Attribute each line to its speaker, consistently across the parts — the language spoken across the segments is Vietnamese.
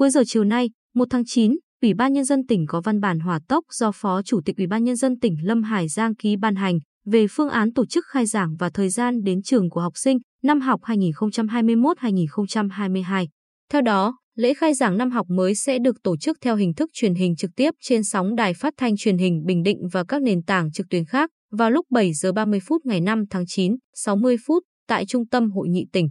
Speaker 1: Cuối giờ chiều nay, 1 tháng 9, Ủy ban Nhân dân tỉnh có văn bản hỏa tốc do Phó Chủ tịch Ủy ban Nhân dân tỉnh Lâm Hải Giang ký ban hành về phương án tổ chức khai giảng và thời gian đến trường của học sinh năm học 2021-2022. Theo đó, lễ khai giảng năm học mới sẽ được tổ chức theo hình thức truyền hình trực tiếp trên sóng đài phát thanh truyền hình Bình Định và các nền tảng trực tuyến khác vào lúc 7 giờ 30 phút ngày 5 tháng 9, 60 phút tại Trung tâm Hội nghị tỉnh.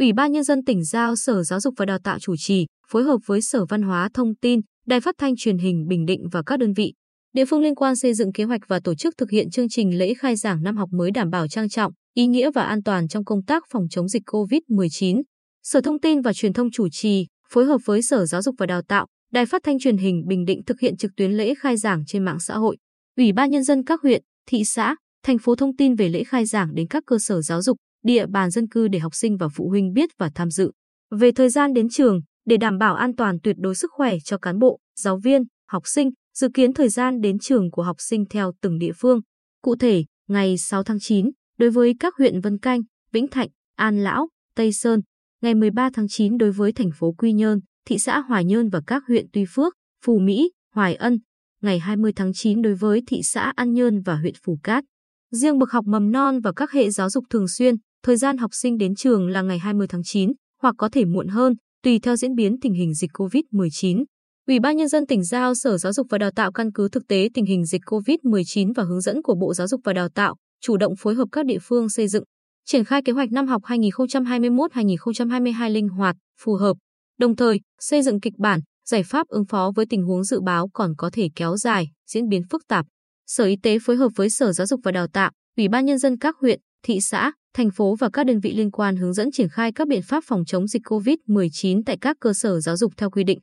Speaker 1: Ủy ban Nhân dân tỉnh giao Sở Giáo dục và Đào tạo chủ trì, phối hợp với Sở Văn hóa Thông tin, Đài Phát thanh Truyền hình Bình Định và các đơn vị. Địa phương liên quan xây dựng kế hoạch và tổ chức thực hiện chương trình lễ khai giảng năm học mới đảm bảo trang trọng, ý nghĩa và an toàn trong công tác phòng chống dịch COVID-19. Sở Thông tin và Truyền thông chủ trì, phối hợp với Sở Giáo dục và Đào tạo, Đài Phát thanh Truyền hình Bình Định thực hiện trực tuyến lễ khai giảng trên mạng xã hội. Ủy ban Nhân dân các huyện, thị xã, thành phố thông tin về lễ khai giảng đến các cơ sở giáo dục, địa bàn dân cư để học sinh và phụ huynh biết và tham dự. Về thời gian đến trường, để đảm bảo an toàn tuyệt đối sức khỏe cho cán bộ, giáo viên, học sinh, dự kiến thời gian đến trường của học sinh theo từng địa phương. Cụ thể, ngày 6 tháng 9, đối với các huyện Vân Canh, Vĩnh Thạnh, An Lão, Tây Sơn, ngày 13 tháng 9 đối với thành phố Quy Nhơn, thị xã Hoài Nhơn và các huyện Tuy Phước, Phù Mỹ, Hoài Ân, ngày 20 tháng 9 đối với thị xã An Nhơn và huyện Phù Cát. Riêng bậc học mầm non và các hệ giáo dục thường xuyên, thời gian học sinh đến trường là ngày 20 tháng 9 hoặc có thể muộn hơn, tùy theo diễn biến tình hình dịch COVID-19. Ủy ban Nhân dân tỉnh giao Sở Giáo dục và Đào tạo căn cứ thực tế tình hình dịch COVID-19 và hướng dẫn của Bộ Giáo dục và Đào tạo, chủ động phối hợp các địa phương xây dựng, triển khai kế hoạch năm học 2021-2022 linh hoạt, phù hợp, đồng thời xây dựng kịch bản, giải pháp ứng phó với tình huống dự báo còn có thể kéo dài, diễn biến phức tạp. Sở Y tế phối hợp với Sở Giáo dục và Đào tạo, Ủy ban Nhân dân các huyện, thị xã, thành phố và các đơn vị liên quan hướng dẫn triển khai các biện pháp phòng chống dịch COVID-19 tại các cơ sở giáo dục theo quy định.